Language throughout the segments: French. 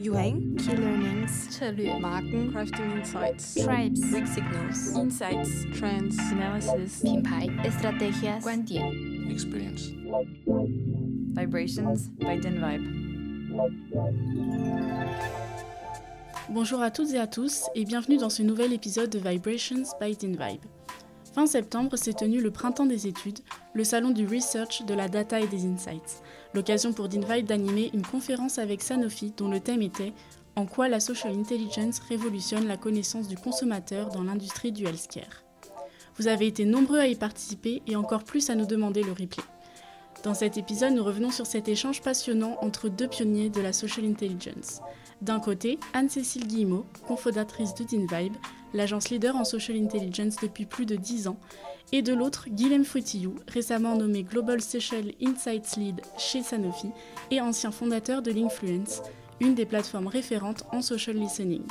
Yuang, Key Learnings, Tally, Marken, Crafting Insights, Tribes, Weak Signals, Insights, Trends, Analysis, Pinpai, Estrategias, Guandian, Experience, Vibrations. By DenVibe. Bonjour à toutes et à tous et bienvenue dans ce nouvel épisode de Vibrations by DinVibe. Fin septembre s'est tenu le Printemps des études, le salon du research, de la data et des insights. L'occasion pour DinVibe d'animer une conférence avec Sanofi dont le thème était En quoi la social intelligence révolutionne la connaissance du consommateur dans l'industrie du healthcare? Vous avez été nombreux à y participer et encore plus à nous demander le replay. Dans cet épisode, nous revenons sur cet échange passionnant entre deux pionniers de la social intelligence. D'un côté, Anne-Cécile Guillemot, cofondatrice de DinVibe, l'agence leader en social intelligence depuis plus de 10 ans, et de l'autre, Guilhem Fouetillou, récemment nommé Global Social Insights Lead chez Sanofi et ancien fondateur de l'Influence, une des plateformes référentes en social listening.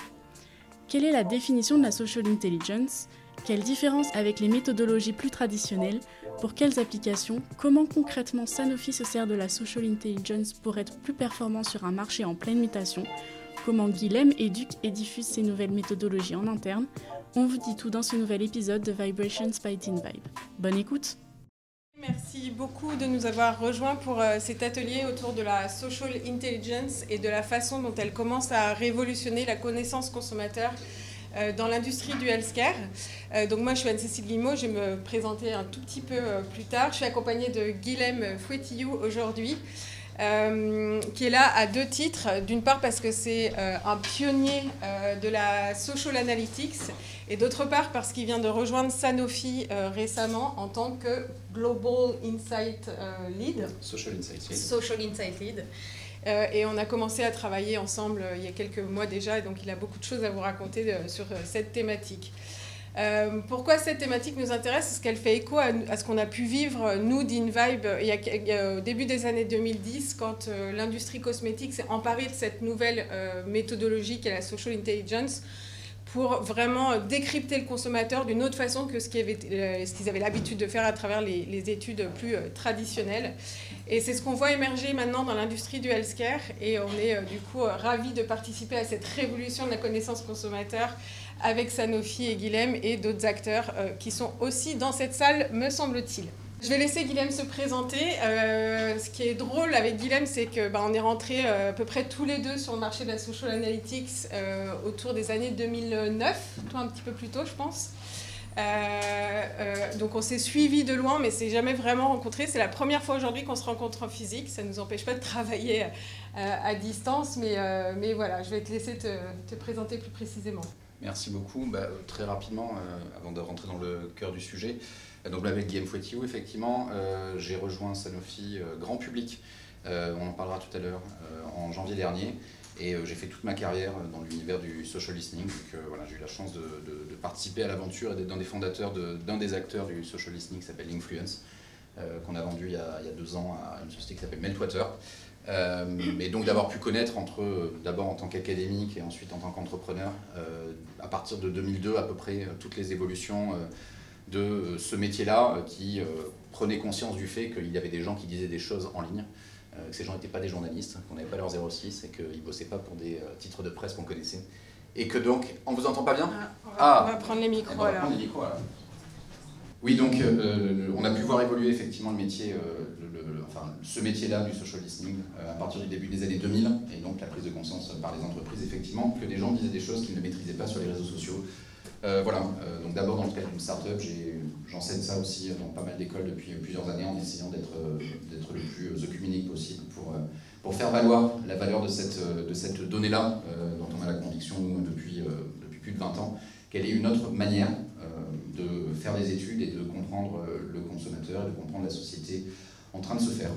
Quelle est la définition de la social intelligence? Quelle différence avec les méthodologies plus traditionnelles? Pour quelles applications? Comment concrètement Sanofi se sert de la social intelligence pour être plus performant sur un marché en pleine mutation? Comment Guilhem éduque et diffuse ces nouvelles méthodologies en interne. On vous dit tout dans ce nouvel épisode de Vibrations by Vibe. Bonne écoute Merci beaucoup de nous avoir rejoints pour euh, cet atelier autour de la social intelligence et de la façon dont elle commence à révolutionner la connaissance consommateur euh, dans l'industrie du healthcare. Euh, donc moi je suis Anne-Cécile Guillemot, je vais me présenter un tout petit peu plus tard. Je suis accompagnée de Guilhem Fouetillou aujourd'hui. Euh, qui est là à deux titres. D'une part parce que c'est euh, un pionnier euh, de la social analytics et d'autre part parce qu'il vient de rejoindre Sanofi récemment en tant que Global Insight Lead. Social Insight Lead. Social Insight Lead. et on a commencé à travailler ensemble il y a quelques mois déjà, et donc il a beaucoup de choses à vous raconter sur cette thématique. Euh, pourquoi cette thématique nous intéresse? Parce qu'elle fait écho à, ce qu'on a pu vivre, nous, d'InVibe, a, au début des années 2010, quand euh, l'industrie cosmétique s'est emparée de cette nouvelle euh, méthodologie qu'est la social intelligence pour vraiment décrypter le consommateur d'une autre façon que ce qu'ils avaient l'habitude de faire à travers les, les études plus traditionnelles. Et c'est ce qu'on voit émerger maintenant dans l'industrie du healthcare. Et on est du coup ravis de participer à cette révolution de la connaissance consommateur avec Sanofi et Guilhem et d'autres acteurs euh, qui sont aussi dans cette salle, me semble-t-il. Je vais laisser Guilhem se présenter. Euh, ce qui est drôle avec Guilhem, c'est que bah, est rentrés euh, à peu près tous les deux sur le marché de la social analytics autour des années 2009, toi un petit peu plus tôt, je pense. donc on s'est suivis de loin, mais c'est jamais vraiment rencontré. C'est la première fois aujourd'hui qu'on se rencontre en physique. Ça ne nous empêche pas de travailler à distance, mais, mais voilà, je vais te laisser te, te présenter plus précisément. Merci beaucoup. Bah, très rapidement, euh, avant de rentrer dans le cœur du sujet, donc avec Guillaume Fouettillou, effectivement, euh, j'ai rejoint Sanofi euh, grand public, on en parlera tout à l'heure, en janvier dernier. Et j'ai fait toute ma carrière dans l'univers du social listening. Donc voilà, j'ai eu la chance de, participer à l'aventure et d'être un des fondateurs d'un des acteurs du social listening qui s'appelle Influence, qu'on a vendu il y a, il y a, deux ans à une société qui s'appelle Meltwater. Euh, et donc d'avoir pu connaître entre d'abord en tant qu'académique et ensuite en tant qu'entrepreneur, euh, à partir de 2002 à peu près, euh, toutes les évolutions de ce métier-là qui prenait conscience du fait qu'il y avait des gens qui disaient des choses en ligne, que ces gens n'étaient pas des journalistes, qu'on n'avait pas leur 06 et qu'ils bossaient pas pour des titres de presse qu'on connaissait. Et que donc, on vous entend pas bien? Ah, on, va, ah. on, va, prendre les micros. On va prendre les micros Oui, donc on a pu voir évoluer effectivement le métier ce métier-là du social listening euh, à partir du début des années 2000, et donc la prise de conscience par les entreprises, effectivement, que des gens disaient des choses qu'ils ne maîtrisaient pas sur les réseaux sociaux. Euh, voilà, euh, donc d'abord dans le cadre d'une start-up, j'enseigne ça aussi dans pas mal d'écoles depuis plusieurs années en essayant d'être le plus œcuménique possible pour, faire valoir la valeur de cette, donnée-là, dont on a la conviction, depuis, depuis plus de 20 ans, qu'elle est une autre manière de faire des études et de comprendre le consommateur, de comprendre la société en train de se faire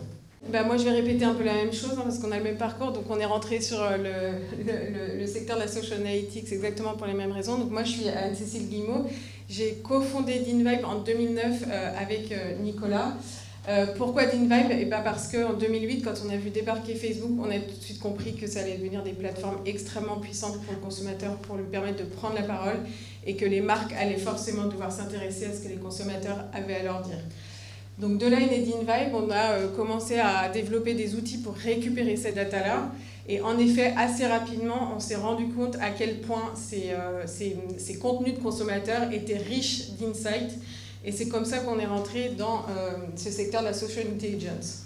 bah moi, je vais répéter un peu la même chose hein, parce qu'on a le même parcours. Donc, on est rentré sur euh, le, le, secteur de la social analytics exactement pour les mêmes raisons. Donc, moi, je suis Anne-Cécile Guillemot. J'ai cofondé DinVibe en 2009 euh, avec euh, Nicolas. Pourquoi DinVibe? Et pas parce qu'en 2008, quand on a vu débarquer Facebook, on a tout de suite compris que ça allait devenir des plateformes extrêmement puissantes pour le consommateur, pour lui permettre de prendre la parole, et que les marques allaient forcément devoir s'intéresser à ce que les consommateurs avaient à leur dire. Donc de là est DinVibe, on a euh, commencé à développer des outils pour récupérer cette data-là. Et en effet, assez rapidement, on s'est rendu compte à quel point ces, euh, ces, ces contenus de consommateurs étaient riches d'insights et c'est comme ça qu'on est rentré dans euh, ce secteur de la social intelligence.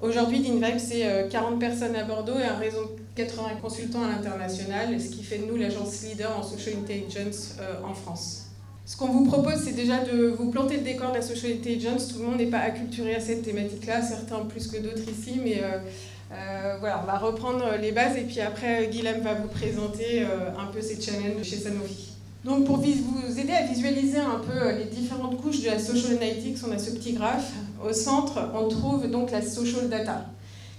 Aujourd'hui, DinVibe, c'est 40 euh, personnes à Bordeaux et un réseau de 80 consultants à l'international, ce qui fait de nous l'agence leader en social intelligence en France. Ce qu'on vous propose, c'est déjà de vous planter le décor de la social intelligence. Tout le monde n'est pas acculturé à cette thématique-là, certains plus que d'autres ici, mais voilà, on va reprendre les bases et puis après, Guilhem va vous présenter un peu ses challenges chez Sanofi. Donc pour vous aider à visualiser un peu euh, les différentes couches de la social analytics, on a ce petit graphe. Au centre, on trouve donc la social data.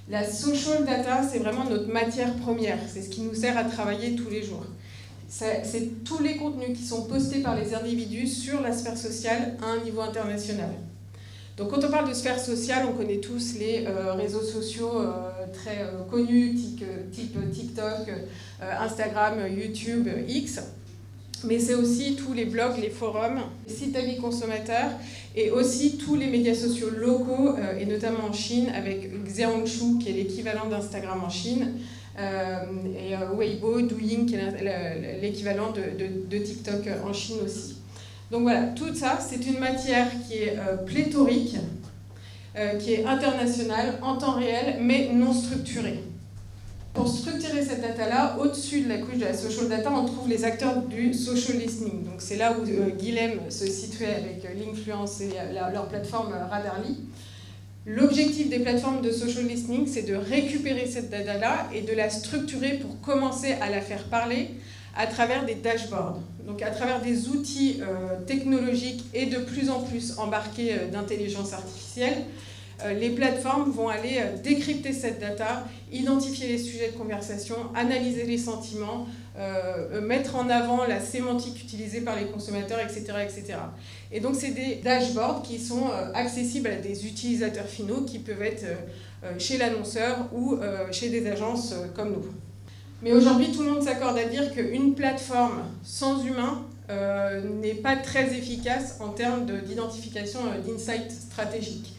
La social data, c'est vraiment notre matière première, c'est ce qui nous sert à travailler tous les jours. C'est tous les contenus qui sont postés par les individus sur la sphère sociale à un niveau international. Donc quand on parle de sphère sociale, on connaît tous les euh, réseaux sociaux euh, très connus, type TikTok, Instagram, YouTube, X mais c'est aussi tous les blogs, les forums, les sites d'avis consommateurs et aussi tous les médias sociaux locaux, euh, et notamment en Chine, avec Xiaohongshu, qui est l'équivalent d'Instagram en Chine, euh, et euh, Weibo, Douyin, qui est l'équivalent de, TikTok en Chine aussi. Donc voilà, tout ça, c'est une matière qui est pléthorique, qui est internationale, en temps réel, mais non structurée. Pour structurer cette data-là, au-dessus de la couche de la social data, on trouve les acteurs du social listening. Donc c'est là où euh, Guilhem se situait avec euh, l'influence et euh, leur plateforme Radarly. L'objectif des plateformes de social listening, c'est de récupérer cette data-là et de la structurer pour commencer à la faire parler à travers des dashboards, donc à travers des outils technologiques et de plus en plus embarqués d'intelligence artificielle. euh, les plateformes vont aller euh, décrypter cette data, identifier les sujets de conversation, analyser les sentiments, euh, mettre en avant la sémantique utilisée par les consommateurs, etc. etc. Et donc c'est des dashboards qui sont accessibles à des utilisateurs finaux qui peuvent être chez l'annonceur ou chez des agences comme nous. Mais aujourd'hui, tout le monde s'accorde à dire qu'une plateforme sans humain n'est pas très efficace en termes d'identification d'insights stratégiques.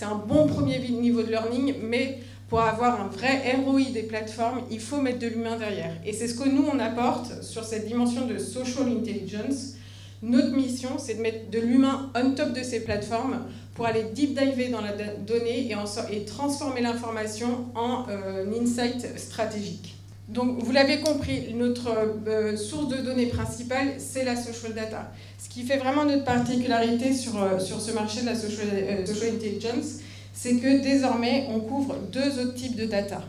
C'est un bon premier niveau de learning, mais pour avoir un vrai ROI des plateformes, il faut mettre de l'humain derrière. Et c'est ce que nous, on apporte sur cette dimension de social intelligence. Notre mission, c'est de mettre de l'humain on top de ces plateformes pour aller deep diver dans la donnée et, transformer l'information en euh, insight stratégique. Donc, vous l'avez compris, notre euh, source de données principale, c'est la social data. Ce qui fait vraiment notre particularité sur, euh, ce marché de la social, euh, social intelligence, c'est que désormais, on couvre deux autres types de data.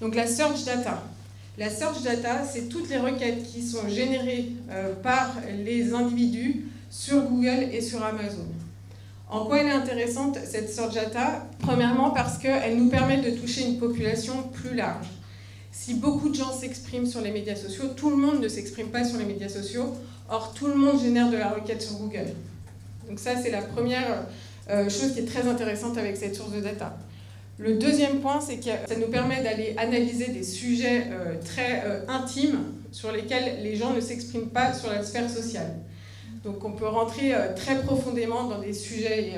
Donc, la search data. La search data, c'est toutes les requêtes qui sont générées par les individus sur Google et sur Amazon. En quoi elle est intéressante, cette search data? Premièrement, parce qu'elle nous permet de toucher une population plus large si beaucoup de gens s'expriment sur les médias sociaux, tout le monde ne s'exprime pas sur les médias sociaux. Or, tout le monde génère de la requête sur Google. Donc ça, c'est la première euh, chose qui est très intéressante avec cette source de data. Le deuxième point, c'est que ça nous permet d'aller analyser des sujets euh, très euh, intimes sur lesquels les gens ne s'expriment pas sur la sphère sociale. Donc on peut rentrer très profondément dans des sujets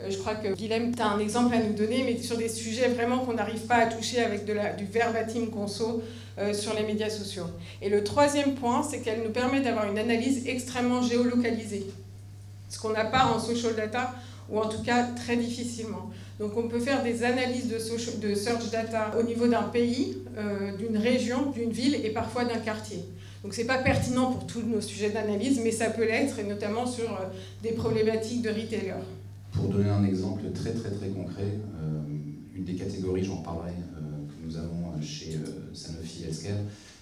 euh, je crois que Guilhem, tu as un exemple à nous donner, mais sur des sujets vraiment qu'on n'arrive pas à toucher avec du verbatim conso euh, sur les médias sociaux. Et le troisième point, c'est qu'elle nous permet d'avoir une analyse extrêmement géolocalisée, ce qu'on n'a pas en social data, ou en tout cas très difficilement. Donc on peut faire des analyses de, search data au niveau d'un pays, euh, d'une région, d'une ville et parfois d'un quartier. Donc ce n'est pas pertinent pour tous nos sujets d'analyse, mais ça peut l'être, et notamment sur des problématiques de retailers. Pour donner un exemple très très très concret, euh, une des catégories, j'en parlerai, euh, que nous avons chez euh, Sanofi Healthcare,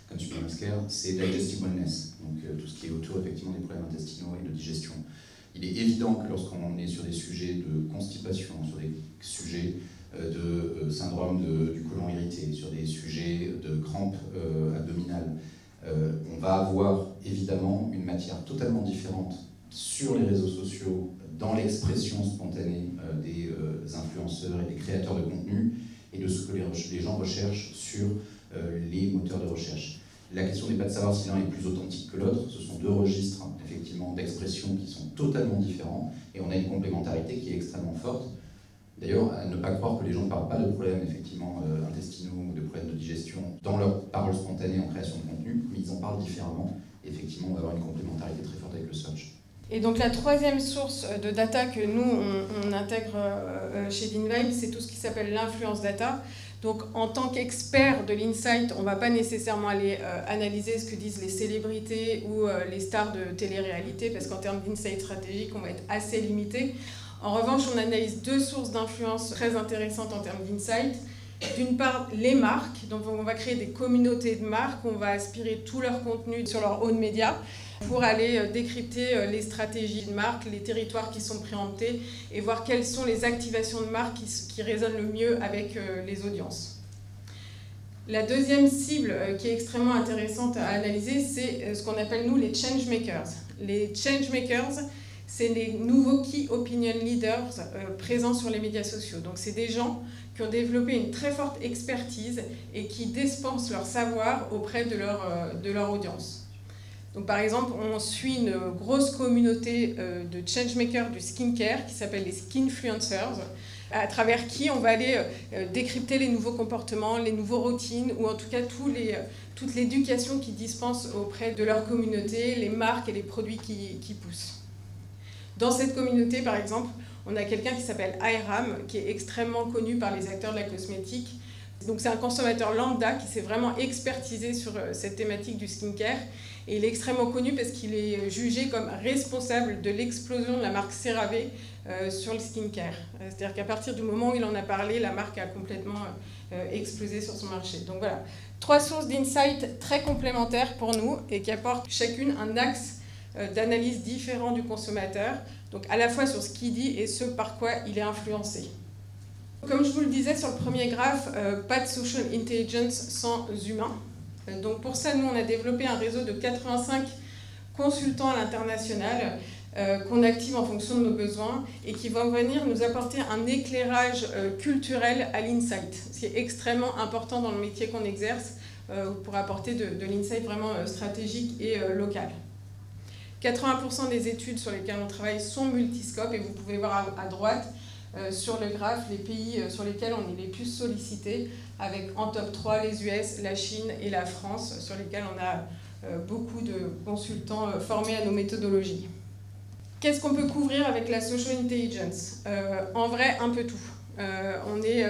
Consumer Healthcare, c'est digestive wellness, donc tout ce qui est autour effectivement des problèmes intestinaux et de digestion. Il est évident que lorsqu'on est sur des sujets de constipation, sur des sujets de syndrome du côlon irrité, sur des sujets de crampes abdominales, on va avoir évidemment une matière totalement différente sur les réseaux sociaux, dans l'expression spontanée des influenceurs et des créateurs de contenu, et de ce que les, gens recherchent sur les moteurs de recherche. La question n'est pas de savoir si l'un est plus authentique que l'autre, ce sont deux registres effectivement d'expression qui sont totalement différents, et on a une complémentarité qui est extrêmement forte. D'ailleurs, à ne pas croire que les gens ne parlent pas de problèmes effectivement euh, intestinaux ou de problèmes de digestion dans leur parole spontanée en création de contenu, mais ils en parlent différemment. Et effectivement, on va avoir une complémentarité très forte avec le search. Et donc la troisième source de data que nous, on, intègre euh, chez DinVibe, c'est tout ce qui s'appelle l'influence data. Donc en tant qu'expert de l'insight, on ne va pas nécessairement aller euh, analyser ce que disent les célébrités ou les stars de télé-réalité, parce qu'en termes d'insight stratégique, on va être assez limité. En revanche, on analyse deux sources d'influence très intéressantes en termes d'insight. D'une part, les marques. Donc, on va créer des communautés de marques. On va aspirer tout leur contenu sur leur own média pour aller euh, décrypter euh, les stratégies de marque, les territoires qui sont préemptés et voir quelles sont les activations de marque qui, résonnent le mieux avec euh, les audiences. La deuxième cible qui est extrêmement intéressante à analyser, c'est ce qu'on appelle nous les change makers. Les change makers, c'est les nouveaux key opinion leaders présents sur les médias sociaux. Donc c'est des gens qui ont développé une très forte expertise et qui dispensent leur savoir auprès de leur, de leur audience. Donc par exemple, on suit une grosse communauté euh, de changemakers du skincare qui s'appelle les skinfluencers, à travers qui on va aller décrypter les nouveaux comportements, les nouveaux routines, ou en tout cas les, toute l'éducation qu'ils dispensent auprès de leur communauté, les marques et les produits qui, poussent. Dans cette communauté, par exemple, on a quelqu'un qui s'appelle Ayram, qui est extrêmement connu par les acteurs de la cosmétique. Donc c'est un consommateur lambda qui s'est vraiment expertisé sur euh, cette thématique du skincare. Et il est extrêmement connu parce qu'il est jugé comme responsable de l'explosion de la marque CeraVe euh, sur le skincare. C'est-à-dire qu'à partir du moment où il en a parlé, la marque a complètement euh, explosé sur son marché. Donc voilà, trois sources d'insight très complémentaires pour nous et qui apportent chacune un axe euh, d'analyse différent du consommateur, donc à la fois sur ce qu'il dit et ce par quoi il est influencé. Comme je vous le disais sur le premier graphe, euh, pas de social intelligence sans humains. Euh, donc pour ça, nous, on a développé un réseau de 85 consultants à l'international qu'on active en fonction de nos besoins et qui vont venir nous apporter un éclairage culturel à l'insight. C'est extrêmement important dans le métier qu'on exerce pour apporter de, de l'insight vraiment stratégique et local. 80% des études sur lesquelles on travaille sont multiscopes et vous pouvez voir à, droite euh, sur le graphe les pays euh, sur lesquels on est les plus sollicités, avec en top 3 les US, la Chine et la France, sur lesquels on a euh, beaucoup de consultants formés à nos méthodologies. Qu'est-ce qu'on peut couvrir avec la social intelligence? En vrai, un peu tout. on est.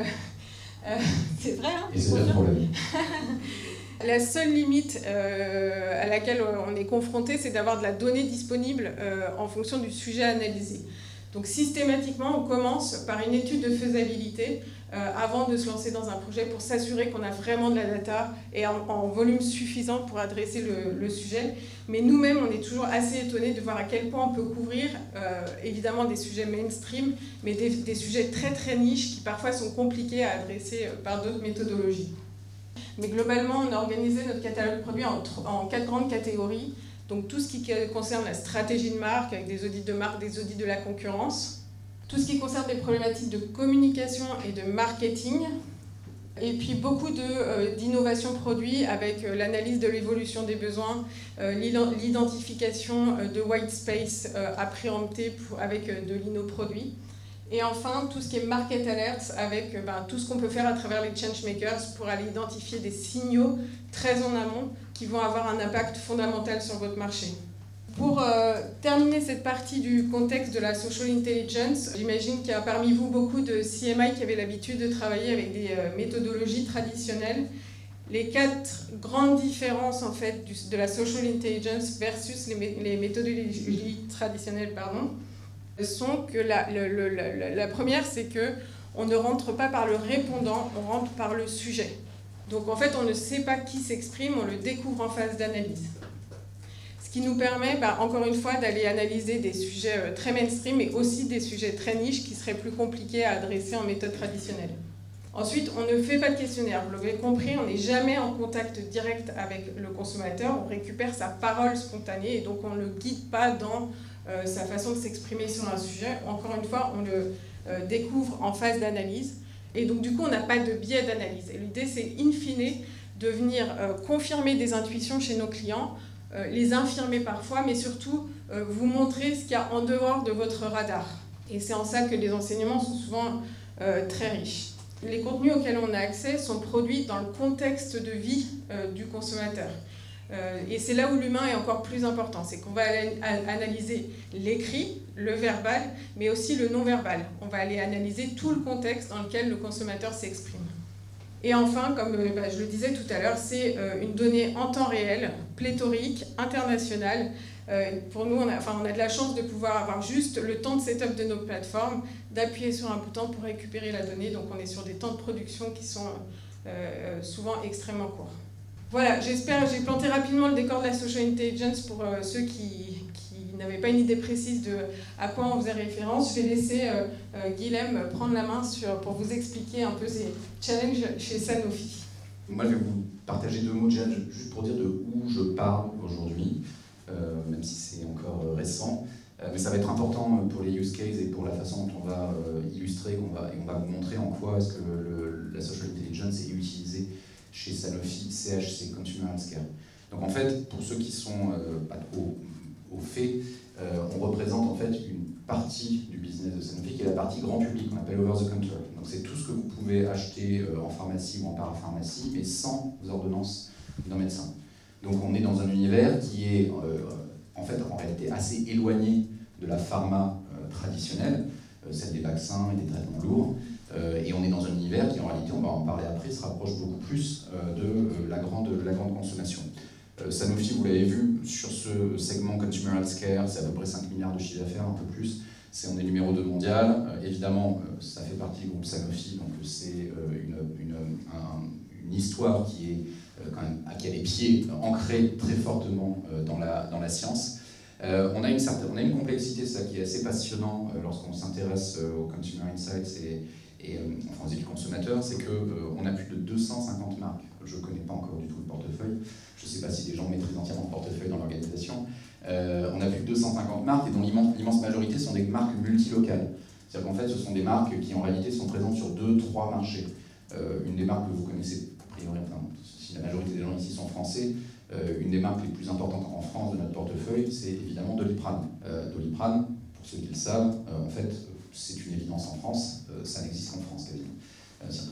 c'est vrai, hein? Et c'est problème. La seule limite euh, à laquelle on est confronté, c'est d'avoir de la donnée disponible euh, en fonction du sujet analysé. Donc systématiquement, on commence par une étude de faisabilité euh, avant de se lancer dans un projet pour s'assurer qu'on a vraiment de la data et en, volume suffisant pour adresser le, sujet. Mais nous-mêmes, on est toujours assez étonnés de voir à quel point on peut couvrir évidemment des sujets mainstream, mais des, des, sujets très très niches qui parfois sont compliqués à adresser par d'autres méthodologies. Mais globalement, on a organisé notre catalogue de produits en, quatre grandes catégories. Donc tout ce qui concerne la stratégie de marque, avec des audits de marque, des audits de la concurrence. Tout ce qui concerne les problématiques de communication et de marketing. Et puis beaucoup euh, d'innovation euh, produit avec euh, l'analyse de l'évolution des besoins, euh, l'identification de white space à préempter avec de l'innoproduit. Et enfin, tout ce qui est market alerts avec euh, ben, tout ce qu'on peut faire à travers les changemakers pour aller identifier des signaux très en amont qui vont avoir un impact fondamental sur votre marché. Pour euh, terminer cette partie du contexte de la social intelligence, j'imagine qu'il y a parmi vous beaucoup de CMI qui avaient l'habitude de travailler avec des euh, méthodologies traditionnelles. Les quatre grandes différences en fait de la social intelligence versus les méthodologies traditionnelles, pardon, sont que la, la première, c'est que on ne rentre pas par le répondant, on rentre par le sujet. Donc en fait, on ne sait pas qui s'exprime, on le découvre en phase d'analyse. Ce qui nous permet, bah, encore une fois, d'aller analyser des sujets euh, très mainstream, mais aussi des sujets très niches qui seraient plus compliqués à adresser en méthode traditionnelle. Ensuite, on ne fait pas de questionnaire. Vous l'avez compris, on n'est jamais en contact direct avec le consommateur. On récupère sa parole spontanée et donc on ne le guide pas dans sa façon de s'exprimer sur un sujet. Encore une fois, on le découvre en phase d'analyse. Et donc, du coup, on n'a pas de biais d'analyse. Et l'idée, c'est in fine de venir confirmer des intuitions chez nos clients, les infirmer parfois, mais surtout vous montrer ce qu'il y a en dehors de votre radar. Et c'est en ça que les enseignements sont souvent très riches les contenus auxquels on a accès sont produits dans le contexte de vie euh, du consommateur. Euh, et c'est là où l'humain est encore plus important, c'est qu'on va analyser l'écrit, le verbal, mais aussi le non-verbal. On va aller analyser tout le contexte dans lequel le consommateur s'exprime. Et enfin, comme euh, bah, je le disais tout à l'heure, c'est une donnée en temps réel, pléthorique, internationale, euh, pour nous, on a, on a de la chance de pouvoir avoir juste le temps de setup de nos plateformes, d'appuyer sur un bouton pour récupérer la donnée. Donc on est sur des temps de production qui sont euh, euh, souvent extrêmement courts. Voilà, j'espère, j'ai planté rapidement le décor de la social intelligence pour ceux qui, qui n'avaient pas une idée précise de à quoi on faisait référence. Je vais laisser Guilhem prendre la main sur, pour vous expliquer un peu ces challenges chez Sanofi. Moi, je vais vous partager deux mots déjà, juste pour dire de où je parle aujourd'hui. Euh, même si c'est encore euh, récent. Euh, mais ça va être important pour les use cases et pour la façon dont on va illustrer, on va, et on va vous montrer en quoi est-ce que la social intelligence est utilisée chez Sanofi, CHC, Consumer Healthcare. Donc en fait, pour ceux qui sont pas trop au fait, on représente en fait une partie du business de Sanofi qui est la partie grand public, qu'on appelle over the counter. Donc c'est tout ce que vous pouvez acheter en pharmacie ou en parapharmacie, mais sans ordonnance d'un médecin. Donc on est dans un univers qui est euh, en fait en réalité assez éloigné de la pharma euh, traditionnelle, euh, celle des vaccins et des traitements lourds. Et on est dans un univers qui en réalité, on va en parler après, se rapproche beaucoup plus de la grande, la grande consommation. Sanofi, vous l'avez vu, sur ce segment Consumer Healthcare, c'est à peu près 5 milliards de chiffre d'affaires, un peu plus. C'est, on est numéro 2 mondial. évidemment, ça fait partie du groupe Sanofi, donc c'est une, une, une, histoire qui est euh, quand même, qui a les pieds ancrés très fortement euh, dans la, dans la science. Euh, on, a une certaine, on a une complexité, ça qui est assez passionnant lorsqu'on s'intéresse aux consumer insights et, et enfin, aux études consommateurs, c'est qu'on a plus de 250 marques. Je ne connais pas encore du tout le portefeuille. Je ne sais pas si des gens maîtrisent entièrement le portefeuille dans l'organisation. on a plus de 250 marques et dont l'immense majorité sont des marques multilocales. C'est-à-dire qu'en fait, ce sont des marques qui en réalité sont présentes sur deux, trois marchés. une des marques que vous connaissez a priori, enfin, la majorité des gens ici sont français, euh, une des marques les plus importantes en France de notre portefeuille, c'est évidemment Doliprane. Euh, Doliprane, pour ceux qui le savent, euh, en fait, c'est une évidence en France, ça n'existe qu'en France quasiment.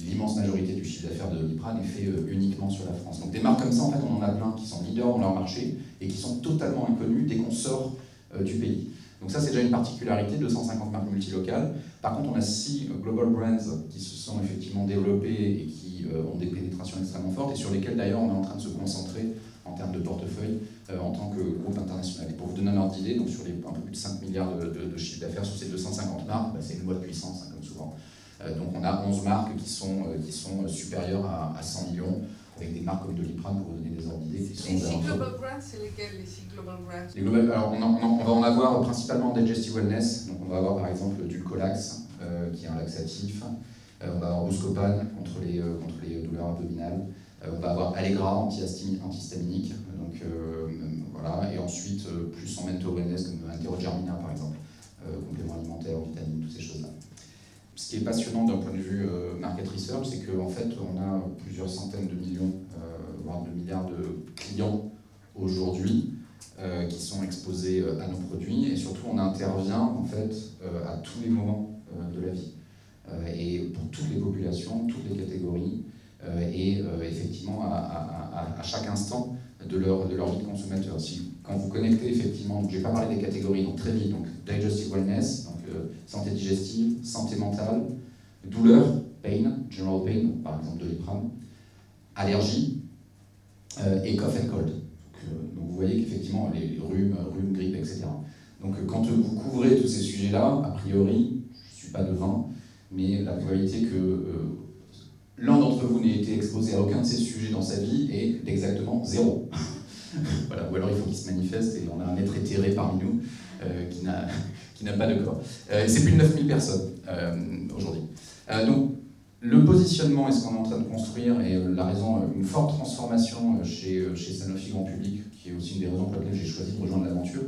L'immense majorité du chiffre d'affaires de Doliprane est fait uniquement sur la France. Donc des marques comme ça, en fait, on en a plein qui sont leaders dans leur marché et qui sont totalement inconnues dès qu'on sort du pays. Donc ça, c'est déjà une particularité, 250 marques multilocales. Par contre, on a six global brands qui se sont effectivement développés et qui euh, ont des pénétrations extrêmement fortes et sur lesquelles d'ailleurs on est en train de se concentrer en termes de portefeuille euh, en tant que groupe international. Et pour vous donner un ordre d'idée, donc sur les un peu plus de 5 milliards de, de, chiffre d'affaires sur ces 250 marques, bah, c'est une loi de puissance, hein, comme souvent. Euh, donc on a 11 marques qui sont, qui sont supérieures à, 100 millions, avec des marques comme Doliprane, pour vous donner des ordres d'idée. Les six global brands, c'est lesquels les six global brands? Les global, alors on, on, va en avoir principalement en Digestive Wellness, donc on va avoir par exemple du Colax, qui est un laxatif, euh, on va avoir Buscopan contre les, euh, contre les douleurs abdominales. Euh, on va avoir Allegra, antihistaminique. Donc, voilà. Et ensuite, plus en wellness, comme Enterogermina par exemple, complément alimentaire, vitamines, toutes ces choses-là. Ce qui est passionnant d'un point de vue market research, c'est qu'en fait, on a plusieurs centaines de millions, voire de milliards de clients aujourd'hui qui sont exposés à nos produits et surtout on intervient en fait à tous les moments de la vie. Euh, et pour toutes les populations, toutes les catégories, euh, et euh, effectivement à, chaque instant de leur, de leur vie de consommateur. Si, quand vous connectez effectivement, je vais pas parler des catégories, donc très vite, donc digestive wellness, donc santé digestive, santé mentale, douleur, pain, general pain, par exemple de l'iprane, allergie et cough and cold. Donc, vous voyez qu'effectivement, les rhumes, rhumes, grippe, etc. Donc quand vous couvrez tous ces sujets-là, a priori, je ne suis pas devin, mais la probabilité que euh, l'un d'entre vous n'ait été exposé à aucun de ces sujets dans sa vie est d'exactement zéro. voilà, ou alors il faut qu'il se manifeste et on a un être éthéré parmi nous euh, qui n'a pas de corps. Euh, c'est plus de 9000 personnes aujourd'hui. donc le positionnement est ce qu'on est en train de construire et la raison, une forte transformation chez, chez Sanofi Grand Public, qui est aussi une des raisons pour lesquelles j'ai choisi de rejoindre l'aventure.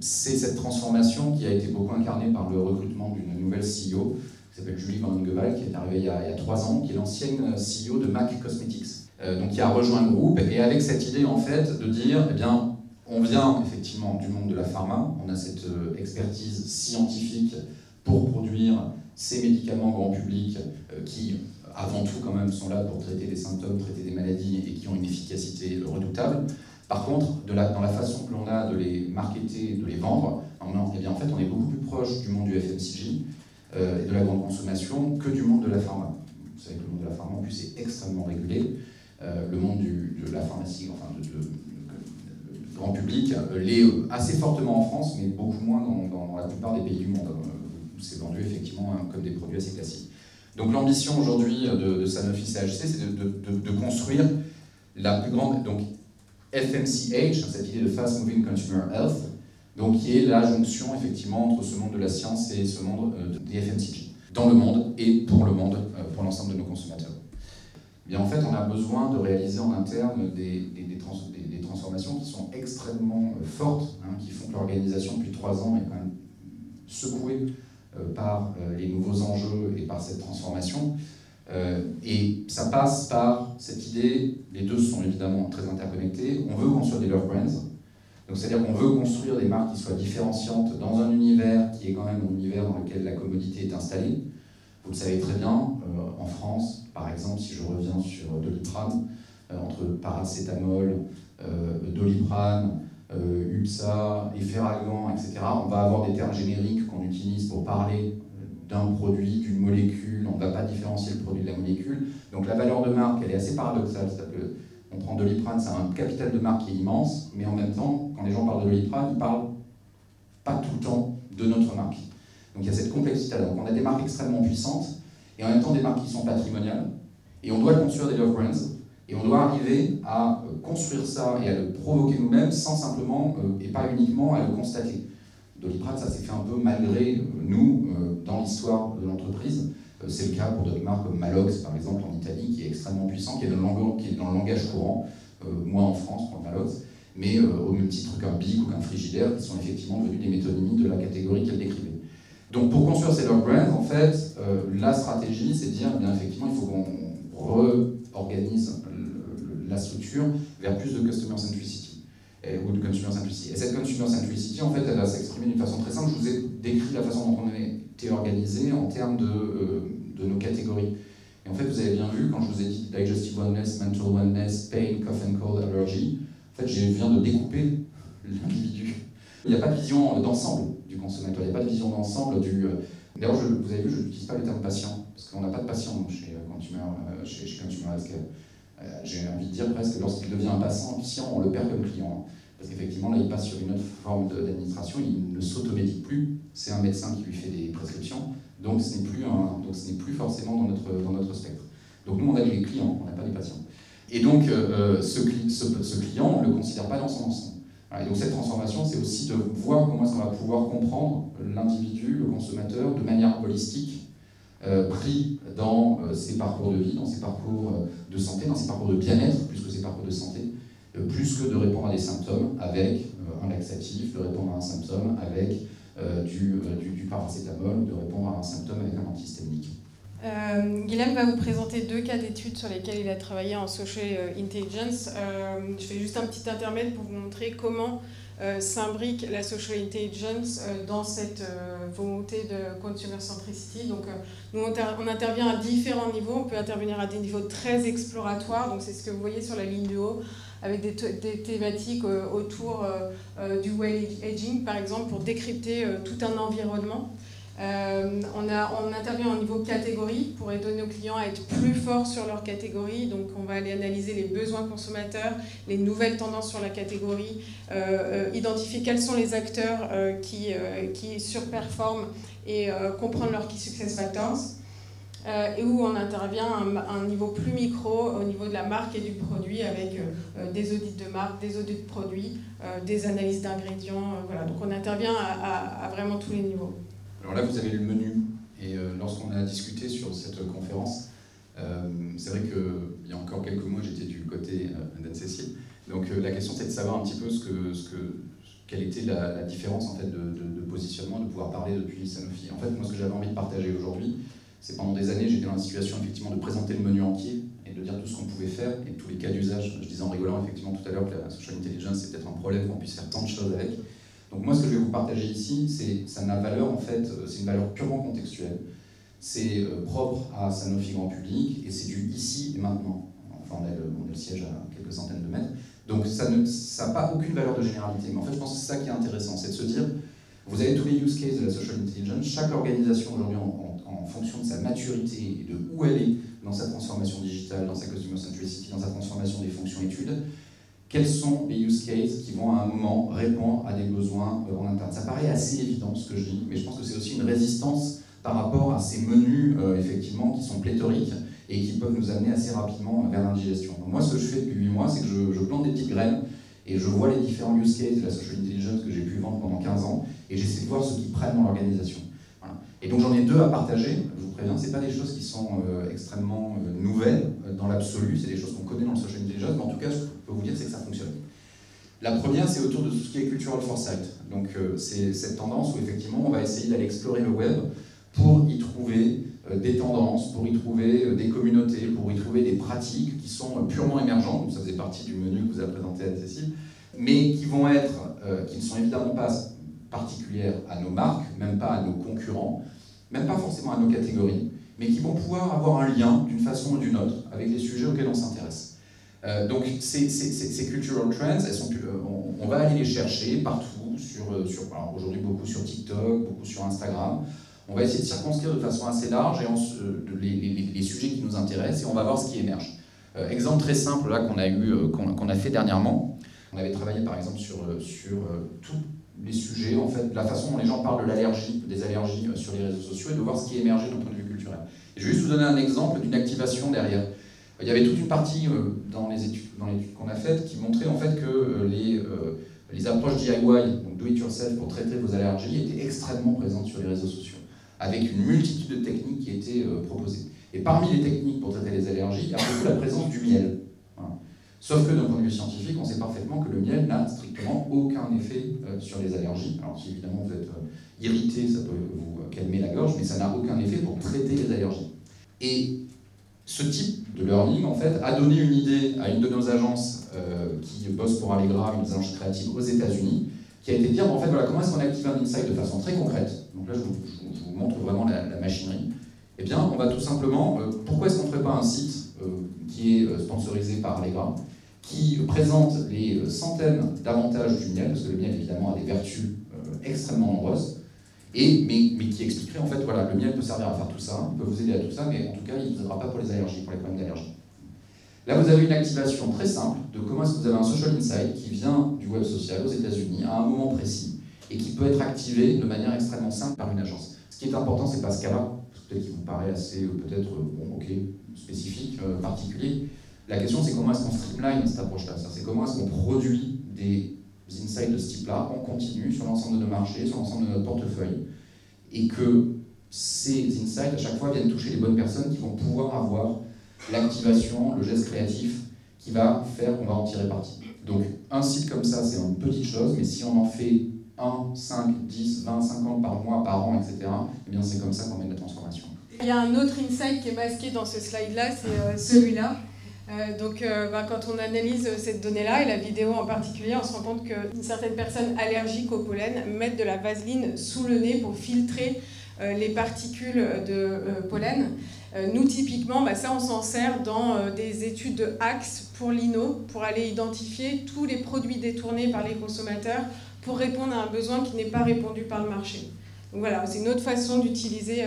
C'est cette transformation qui a été beaucoup incarnée par le recrutement d'une nouvelle CEO qui s'appelle Julie Van Gewal, qui est arrivée il y, a, trois ans, qui est l'ancienne CEO de MAC Cosmetics, euh, donc qui a rejoint le groupe, et avec cette idée en fait de dire, eh bien, on vient effectivement du monde de la pharma, on a cette euh, expertise scientifique pour produire ces médicaments grand public euh, qui, avant tout, quand même, sont là pour traiter des symptômes, traiter des maladies et qui ont une efficacité redoutable. Par contre, dans la façon que l'on a de les marketer, de les vendre, eh bien, en fait, on est beaucoup plus proche du monde du FMCG euh, et de la grande consommation que du monde de la pharma. Vous savez que le monde de la pharma, en plus, est extrêmement régulé. Euh, le monde de la pharmacie, enfin, de, grand public, l'est assez fortement en France, mais beaucoup moins dans, la plupart des pays du monde, où c'est vendu effectivement hein, comme des produits assez classiques. Donc l'ambition aujourd'hui de, Sanofi CHC, c'est de, construire la plus grande, donc FMCH, cette idée de Fast Moving Consumer Health, donc qui est la jonction effectivement entre ce monde de la science et ce monde euh, des FMCG, dans le monde et pour le monde, euh, pour l'ensemble de nos consommateurs. Bien, en fait, on a besoin de réaliser en interne des, transformations qui sont extrêmement euh, fortes, hein, qui font que l'organisation depuis trois ans est quand même secouée par les nouveaux enjeux et par cette transformation. Et ça passe par cette idée, les deux sont évidemment très interconnectés, on veut construire des love brands, donc c'est-à-dire qu'on veut construire des marques qui soient différenciantes dans un univers qui est quand même un univers dans lequel la commodité est installée. Vous le savez très bien, euh, en France, par exemple, si je reviens sur Doliprane, euh, entre paracétamol, Doliprane, UPSA, Efferalgan, etc., on va avoir des termes génériques qu'on utilise pour parler d'un produit, d'une molécule, on ne va pas différencier le produit de la molécule. Donc la valeur de marque, elle est assez paradoxale. On prend Doliprane, c'est un capital de marque qui est immense, mais en même temps, quand les gens parlent de Doliprane, ils parlent pas tout le temps de notre marque. Donc il y a cette complexité. Donc on a des marques extrêmement puissantes, et en même temps des marques qui sont patrimoniales, et on doit construire des love brands, et on doit arriver à euh, construire ça et à le provoquer nous-mêmes sans simplement, euh, et pas uniquement, à le constater. Doliprane, ça s'est fait un peu malgré nous euh, dans l'histoire de l'entreprise. Euh, c'est le cas pour d'autres marques comme Malox, par exemple, en Italie, qui est extrêmement puissant, qui est dans le langage, qui est dans le langage courant. Euh, moi, en France, pour Malox. Mais au même titre qu'un Bic ou qu'un Frigidaire, qui sont effectivement devenus des métonymies de la catégorie qu'elle décrivait. Donc, pour construire ces love brands, en fait, la stratégie, c'est de dire, eh bien, effectivement, il faut qu'on réorganise la structure vers plus de customer centricity et, ou de consumer simplicity. Et cette consumer simplicity, en fait, elle va s'exprimer d'une façon très simple. Je vous ai décrit la façon dont on organisé en termes de, euh, de nos catégories. Et en fait, vous avez bien vu, quand je vous ai dit digestive wellness, mental wellness, pain, cough and cold, allergy, en fait, je viens de découper l'individu. Il n'y a pas de vision d'ensemble du consommateur, il n'y a pas de vision d'ensemble du... Euh, d'ailleurs, vous avez vu, je n'utilise pas le terme patient, parce qu'on n'a pas de patient chez euh, Consumer, chez, chez. Euh, j'ai envie de dire presque lorsqu'il devient un patient, on le perd comme client. Parce qu'effectivement, là, il passe sur une autre forme d'administration, il ne s'automédique plus, c'est un médecin qui lui fait des prescriptions, donc ce n'est plus, plus forcément dans notre, dans notre spectre. Donc nous, on a des clients, on n'a pas des patients. Et donc, euh, euh, ce, client, on ne le considère pas dans son ensemble. et donc cette transformation, c'est aussi de voir comment est-ce qu'on va pouvoir comprendre l'individu, le consommateur, de manière holistique, euh, pris dans ses parcours de vie, dans ses parcours de santé, dans ses parcours de bien-être, plus que ses parcours de santé, plus que de répondre à des symptômes avec un laxatif, de répondre à un symptôme avec du, du, paracétamol, de répondre à un symptôme avec un antihistaminique. Euh, Guilhem va vous présenter deux cas d'études sur lesquels il a travaillé en social intelligence. je fais juste un petit intermède pour vous montrer comment euh, s'imbrique la social intelligence euh, dans cette euh, volonté de consumer centricity. Donc, nous, on, intervient à différents niveaux. On peut intervenir à des niveaux très exploratoires. Donc, c'est ce que vous voyez sur la ligne de haut avec des, thématiques autour du well aging, par exemple, pour décrypter tout un environnement. Euh, on, intervient au niveau catégorie pour aider nos clients à être plus forts sur leur catégorie. Donc, on va aller analyser les besoins consommateurs, les nouvelles tendances sur la catégorie, euh, euh, identifier quels sont les acteurs qui, qui surperforment et comprendre leurs key success factors. Et où on intervient à un, niveau plus micro, au niveau de la marque et du produit, avec des audits de marque, des audits de produits, des analyses d'ingrédients. voilà. Donc, on intervient à vraiment tous les niveaux. Alors là, vous avez le menu. Et euh, lorsqu'on a discuté sur cette conférence, euh, c'est vrai qu'il y a encore quelques mois, j'étais du côté euh, d'Anne-Cécile. Donc la question, c'est de savoir un petit peu ce que, ce que, quelle était la, différence en fait de, positionnement, de pouvoir parler depuis Sanofi. En fait, moi, ce que j'avais envie de partager aujourd'hui, c'est pendant des années, j'étais dans la situation effectivement de présenter le menu entier et de dire tout ce qu'on pouvait faire et tous les cas d'usage. Je disais en rigolant effectivement tout à l'heure que la social intelligence, c'est peut-être un problème qu'on puisse faire tant de choses avec. Donc moi, ce que je vais vous partager ici, c'est ça n'a valeur en fait, c'est une valeur purement contextuelle. C'est euh, propre à Sanofi grand public et c'est du ici et maintenant. Enfin, on a, le, siège à quelques centaines de mètres. Donc ça n'a pas aucune valeur de généralité. Mais en fait, je pense que c'est ça qui est intéressant, c'est de se dire, vous avez tous les use cases de la social intelligence, chaque organisation aujourd'hui en, fonction de sa maturité et de où elle est dans sa transformation digitale, dans sa customer centricity, dans sa transformation des fonctions études, quels sont les use cases qui vont à un moment répondre à des besoins euh, en interne. Ça paraît assez évident ce que je dis, mais je pense que c'est aussi une résistance par rapport à ces menus euh, effectivement qui sont pléthoriques et qui peuvent nous amener assez rapidement vers l'indigestion. Moi ce que je fais depuis 8 mois, c'est que je, plante des petites graines et je vois les différents use cases de la social intelligence que j'ai pu vendre pendant 15 ans et j'essaie de voir ce qui prennent dans l'organisation. Et donc j'en ai deux à partager, je vous préviens, c'est pas des choses qui sont euh, extrêmement euh, nouvelles euh, dans l'absolu, c'est des choses qu'on connaît dans le social intelligence, mais en tout cas, ce que je peux vous dire, c'est que ça fonctionne. La première, c'est autour de tout ce qui est cultural foresight. Donc c'est cette tendance où effectivement, on va essayer d'aller explorer le web pour y trouver des tendances, pour y trouver des communautés, pour y trouver des pratiques qui sont purement émergentes, donc ça faisait partie du menu que vous avez présenté à Cécile, mais qui vont être, qui ne sont évidemment pas particulières à nos marques, même pas à nos concurrents, même pas forcément à nos catégories, mais qui vont pouvoir avoir un lien d'une façon ou d'une autre avec les sujets auxquels on s'intéresse. Euh, donc ces, cultural trends, euh, on, va aller les chercher partout, sur, euh, sur aujourd'hui beaucoup sur TikTok, beaucoup sur Instagram. On va essayer de circonscrire de façon assez large les, sujets qui nous intéressent et on va voir ce qui émerge. exemple très simple là qu'on a eu, qu'on a fait dernièrement. On avait travaillé par exemple sur, sur tout, les sujets, en fait, la façon dont les gens parlent de l'allergie, des allergies euh, sur les réseaux sociaux et de voir ce qui est émergé d'un point de vue culturel. je vais juste vous donner un exemple d'une activation derrière. Il y avait toute une partie euh, dans les études dans l'étude qu'on a faites qui montrait en fait que euh, les, les approches DIY, donc do it yourself pour traiter vos allergies, étaient extrêmement présentes sur les réseaux sociaux, avec une multitude de techniques qui étaient proposées. Et parmi les techniques pour traiter les allergies, il y a beaucoup la présence du miel. Sauf que d'un point de vue scientifique, on sait parfaitement que le miel n'a strictement aucun effet euh, sur les allergies. Alors si évidemment vous êtes euh, irrité, ça peut vous calmer la gorge, mais ça n'a aucun effet pour traiter les allergies. Et ce type de learning, en fait, a donné une idée à une de nos agences euh, qui bosse pour Allegra, une des agences créatives aux États-Unis, qui a été de dire, en fait, voilà, comment est-ce qu'on active un insight de façon très concrète Donc là, je vous, montre vraiment la, machinerie. Eh bien, on va tout simplement, pourquoi est-ce qu'on ne ferait pas un site qui est sponsorisé par Allegra? Qui présente les centaines d'avantages du miel, parce que le miel évidemment a des vertus euh, extrêmement nombreuses, et, mais, mais, qui expliquerait en fait, voilà, le miel peut servir à faire tout ça, peut vous aider à tout ça, mais en tout cas, il ne vous aidera pas pour les allergies, pour les problèmes d'allergie. Là, vous avez une activation très simple de comment est-ce que vous avez un social insight qui vient du web social aux États-Unis à un moment précis et qui peut être activé de manière extrêmement simple par une agence. Ce qui est important, c'est pas ce cas-là, peut-être qu'il vous paraît assez, euh, peut-être, euh, bon, ok, spécifique, particulier, la question, c'est comment est-ce qu'on streamline cette approche-là C'est comment est-ce qu'on produit des insights de ce type-là en continu sur l'ensemble de nos marchés, sur l'ensemble de notre portefeuille, et que ces insights, à chaque fois, viennent toucher les bonnes personnes qui vont pouvoir avoir l'activation, le geste créatif qui va faire qu'on va en tirer parti. Donc, un site comme ça, c'est une petite chose, mais si on en fait 1, 5, 10, 20, 50 par mois, par an, etc., eh bien c'est comme ça qu'on mène la transformation. Il y a un autre insight qui est masqué dans ce slide-là, c'est euh, celui-là. Euh, donc, euh, bah, quand on analyse cette donnée-là, et la vidéo en particulier, on se rend compte qu'une certaine personne allergique au pollen mettent de la vaseline sous le nez pour filtrer euh, les particules de pollen. nous, typiquement, bah, ça, on s'en sert dans des études de Axe pour l'INO, pour aller identifier tous les produits détournés par les consommateurs pour répondre à un besoin qui n'est pas répondu par le marché. Donc voilà, c'est une autre façon d'utiliser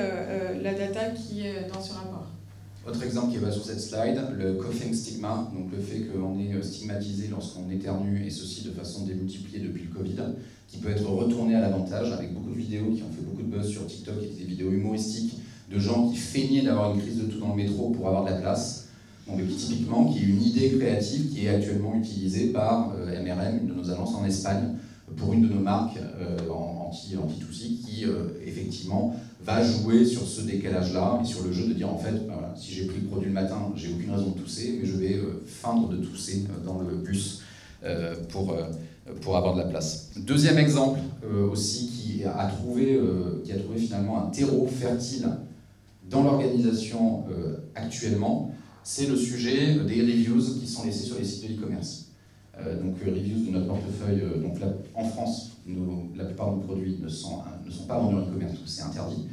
la data qui est dans ce rapport. Autre exemple qui va sur cette slide, le coughing stigma, donc le fait qu'on est stigmatisé lorsqu'on éternue, et ceci de façon démultipliée depuis le Covid, qui peut être retourné à l'avantage avec beaucoup de vidéos qui ont fait beaucoup de buzz sur TikTok, des vidéos humoristiques de gens qui feignaient d'avoir une crise de tout dans le métro pour avoir de la place. Donc typiquement, qui est une idée créative qui est actuellement utilisée par MRM, euh, une de nos agences en Espagne, pour une de nos marques euh, anti-toussi, qui euh, effectivement va jouer sur ce décalage-là et sur le jeu de dire en fait, bah si j'ai pris le produit le matin, j'ai aucune raison de tousser, mais je vais euh, feindre de tousser euh, dans le bus euh, pour pour avoir de la place. Deuxième exemple aussi qui a, trouvé, qui a trouvé finalement un terreau fertile dans l'organisation actuellement, c'est le sujet des reviews qui sont laissés sur les sites de e-commerce. Donc reviews de notre portefeuille, donc en France, la plupart de nos produits ne sont, ne sont pas vendus en e-commerce, c'est interdit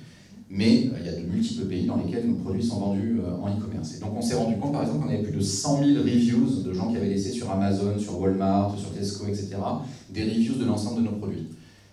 mais euh, il y a de multiples pays dans lesquels nos produits sont vendus euh, en e-commerce. Et donc on s'est rendu compte par exemple qu'on avait plus de 100 000 reviews de gens qui avaient laissé sur Amazon, sur Walmart, sur Tesco, etc., des reviews de l'ensemble de nos produits.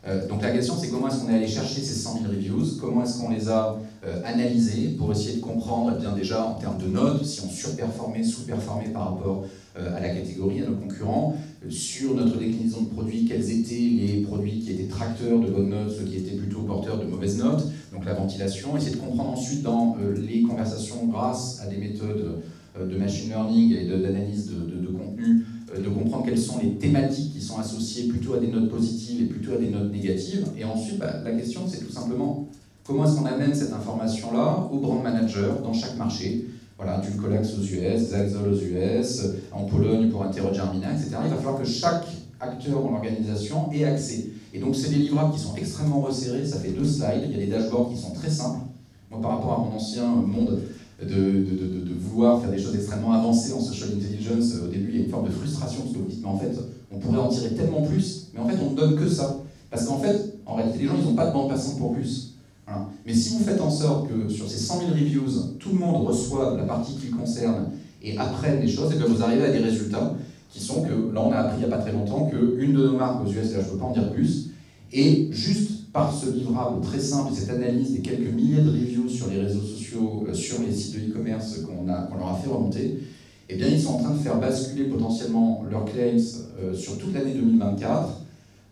Euh, donc la question c'est comment est-ce qu'on est allé chercher ces 100 000 reviews, comment est-ce qu'on les a analysées pour essayer de comprendre eh bien déjà en termes de notes si on surperformait, sous-performait par rapport à la catégorie, à nos concurrents, sur notre déclinaison de produits, quels étaient les produits qui étaient tracteurs de bonnes notes, ceux qui étaient plutôt porteurs de mauvaises notes, donc la ventilation, essayer de comprendre ensuite dans euh, les conversations grâce à des méthodes euh, de machine learning et d'analyse de, de, contenu, euh, de comprendre quelles sont les thématiques qui sont associées plutôt à des notes positives et plutôt à des notes négatives. Et ensuite, bah, la question, c'est tout simplement comment est-ce qu'on amène cette information-là au brand manager dans chaque marché? Voilà, Dulcolax aux US, Zaxol aux US, en Pologne pour Germina, etc. Il va falloir que chaque acteur dans l'organisation ait accès. Et donc, c'est des livrables qui sont extrêmement resserrés, ça fait deux slides, il y a des dashboards qui sont très simples. Moi, par rapport à mon ancien monde de, de, de, vouloir faire des choses extrêmement avancées en social intelligence, au début, il y a une forme de frustration, parce que vous dites, mais en fait, on pourrait en tirer tellement plus, mais en fait, on ne donne que ça. Parce qu'en fait, en réalité, les gens, ils n'ont pas de bande passante pour plus. Mais si vous faites en sorte que sur ces 100 000 reviews, tout le monde reçoive la partie qui le concerne et apprenne les choses, et bien vous arrivez à des résultats qui sont que, là on a appris il n'y a pas très longtemps qu'une de nos marques aux US, je ne peux pas en dire plus, et juste par ce livrable très simple, cette analyse des quelques milliers de reviews sur les réseaux sociaux, euh, sur les sites de e-commerce qu'on leur a fait remonter, eh bien ils sont en train de faire basculer potentiellement leurs claims euh, sur toute l'année 2024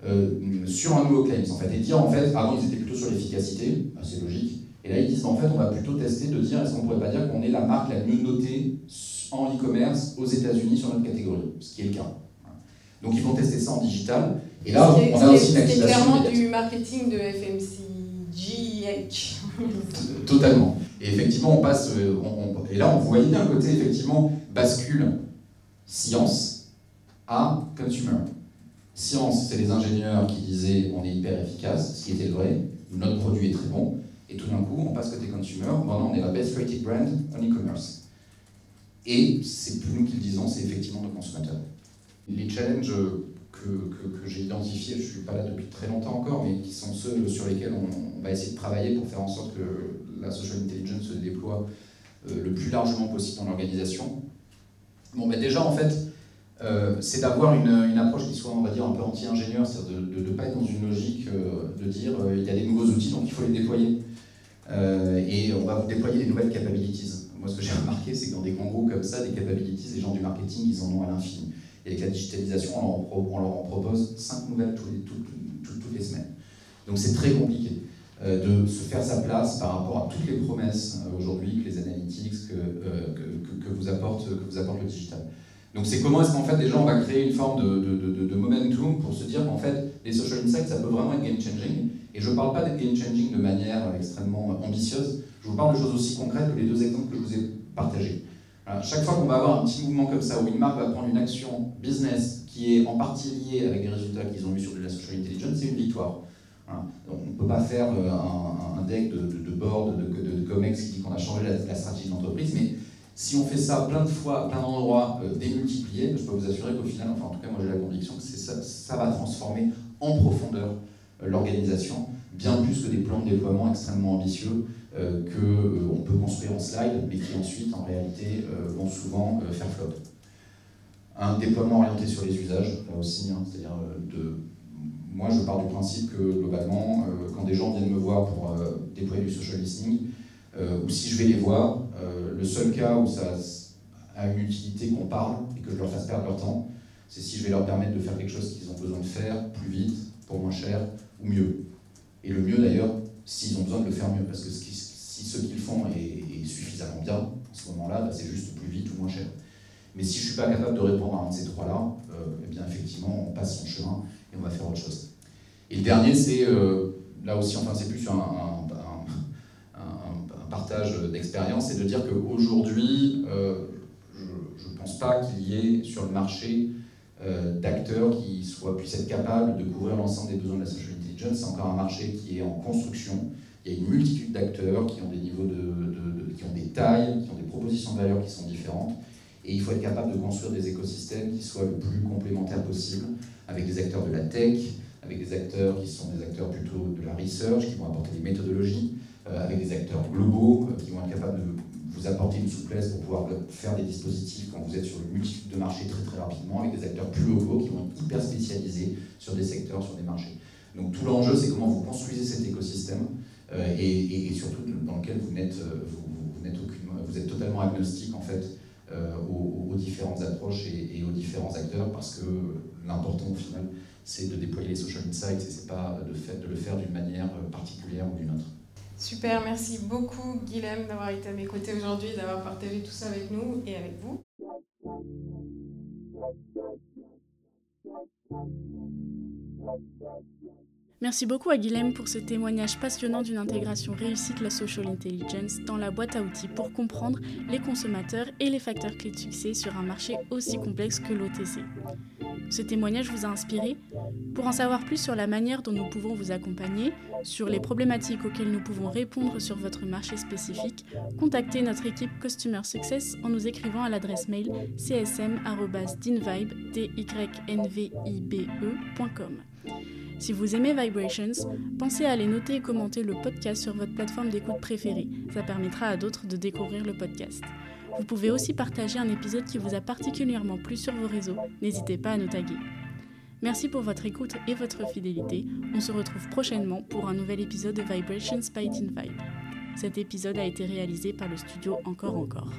euh, sur un nouveau claims en fait, et dire en fait, avant ils étaient plutôt sur l'efficacité, c'est logique, et là ils disent en fait on va plutôt tester de dire est-ce qu'on pourrait pas dire qu'on est la marque la mieux notée en e-commerce aux États-Unis sur notre catégorie, ce qui est le cas. Donc ils vont tester ça en digital. Et là, on a aussi C'est clairement du marketing de FMCGH. Totalement. Et effectivement, on passe. Euh, et là, on voyait bien côté, effectivement, bascule science à consumer. Science, c'est les ingénieurs qui disaient on est hyper efficace, ce qui était vrai, notre produit est très bon, et tout d'un coup, on passe côté consumer, maintenant on est la best rated brand en e-commerce. Et c'est plus nous qui le disons, c'est effectivement nos consommateurs. Les challenges que, que, j'ai identifiés, je ne suis pas là depuis très longtemps encore, mais qui sont ceux sur lesquels on, va essayer de travailler pour faire en sorte que la social intelligence se déploie euh, le plus largement possible dans l'organisation. Bon, ben déjà, en fait, euh, c'est d'avoir une, approche qui soit, on va dire, un peu anti-ingénieur, c'est-à-dire de ne pas être dans une logique euh, de dire euh, il y a des nouveaux outils, donc il faut les déployer. et on va vous déployer des nouvelles capabilities. Moi, ce que j'ai remarqué, c'est que dans des grands groupes comme ça, des capabilities, les gens du marketing, ils en ont à l'infini. Et avec la digitalisation, on leur, en propose 5 nouvelles toutes les, semaines. Donc c'est très compliqué de se faire sa place par rapport à toutes les promesses aujourd'hui, que les analytics, que, que, vous apporte, que vous apporte le digital. Donc c'est comment est-ce qu'en fait déjà on va créer une forme de, de, momentum pour se dire qu'en fait les social insights ça peut vraiment être game changing. Et je ne parle pas de game changing de manière extrêmement ambitieuse, je vous parle de choses aussi concrètes que les deux exemples que je vous ai partagés. chaque fois qu'on va avoir un petit mouvement comme ça où une marque va prendre une action business qui est en partie liée avec des résultats qu'ils ont eu sur de la social intelligence, c'est une victoire. on ne peut pas faire euh, un, deck de, board, de, COMEX qui dit qu'on a changé la, la stratégie de l'entreprise, mais si on fait ça plein de fois, plein d'endroits euh, démultipliés, je peux vous assurer qu'au final, enfin en tout cas moi j'ai la conviction que ça, va transformer en profondeur euh, l'organisation, bien plus que des plans de déploiement extrêmement ambitieux euh, qu'on peut construire en slide, mais qui ensuite en réalité vont souvent faire flop. Un déploiement orienté sur les usages, là aussi, hein, c'est-à-dire de moi, je pars du principe que globalement, quand des gens viennent me voir pour déployer du social listening, ou si je vais les voir, le seul cas où ça a une utilité qu'on parle et que je leur fasse perdre leur temps, c'est si je vais leur permettre de faire quelque chose qu'ils ont besoin de faire plus vite, pour moins cher ou mieux. Et le mieux d'ailleurs, s'ils ont besoin de le faire mieux, parce que si ce qu'ils font est, suffisamment bien, en ce moment-là, bah, c'est juste plus vite ou moins cher. Mais si je ne suis pas capable de répondre à un de ces trois-là, euh, eh bien effectivement, on passe son chemin et on va faire autre chose. Et le dernier, c'est euh, là aussi, enfin, c'est plus un partage d'expérience, c'est de dire qu'aujourd'hui, euh, je ne pense pas qu'il y ait sur le marché d'acteurs qui soient, puissent être capables de couvrir l'ensemble des besoins de la social intelligence. C'est encore un marché qui est en construction. Il y a une multitude d'acteurs qui ont des niveaux de, qui ont des tailles, qui ont des propositions de valeur qui sont différentes. Et il faut être capable de construire des écosystèmes qui soient le plus complémentaires possible, avec des acteurs de la tech, avec des acteurs qui sont des acteurs plutôt de la research, qui vont apporter des méthodologies, euh, avec des acteurs globaux euh, qui vont être capables de vous apporter une souplesse pour pouvoir faire des dispositifs quand vous êtes sur une multitude de marchés très très rapidement, avec des acteurs plus locaux qui vont être hyper spécialisés sur des secteurs, sur des marchés. Donc tout l'enjeu, c'est comment vous construisez cet écosystème euh, et, surtout dans lequel vous, n'êtes, vous, vous, êtes totalement agnostique en fait aux, différentes approches et, aux différents acteurs parce que l'important au final, c'est de déployer les social insights et c'est pas de le faire d'une manière particulière ou d'une autre. Super, merci beaucoup Guilhem d'avoir été à mes côtés aujourd'hui, d'avoir partagé tout ça avec nous et avec vous. Merci beaucoup à Guilhem pour ce témoignage passionnant d'une intégration réussie de la social intelligence dans la boîte à outils pour comprendre les consommateurs et les facteurs clés de succès sur un marché aussi complexe que l'OTC. Ce témoignage vous a inspiré Pour en savoir plus sur la manière dont nous pouvons vous accompagner, sur les problématiques auxquelles nous pouvons répondre sur votre marché spécifique, contactez notre équipe Customer Success en nous écrivant à l'adresse mail csm.dinvibe.com. Si vous aimez Vibrations, pensez à aller noter et commenter le podcast sur votre plateforme d'écoute préférée. Ça permettra à d'autres de découvrir le podcast. Vous pouvez aussi partager un épisode qui vous a particulièrement plu sur vos réseaux. N'hésitez pas à nous taguer. Merci pour votre écoute et votre fidélité. On se retrouve prochainement pour un nouvel épisode de Vibrations by In Vibe. Cet épisode a été réalisé par le studio Encore Encore.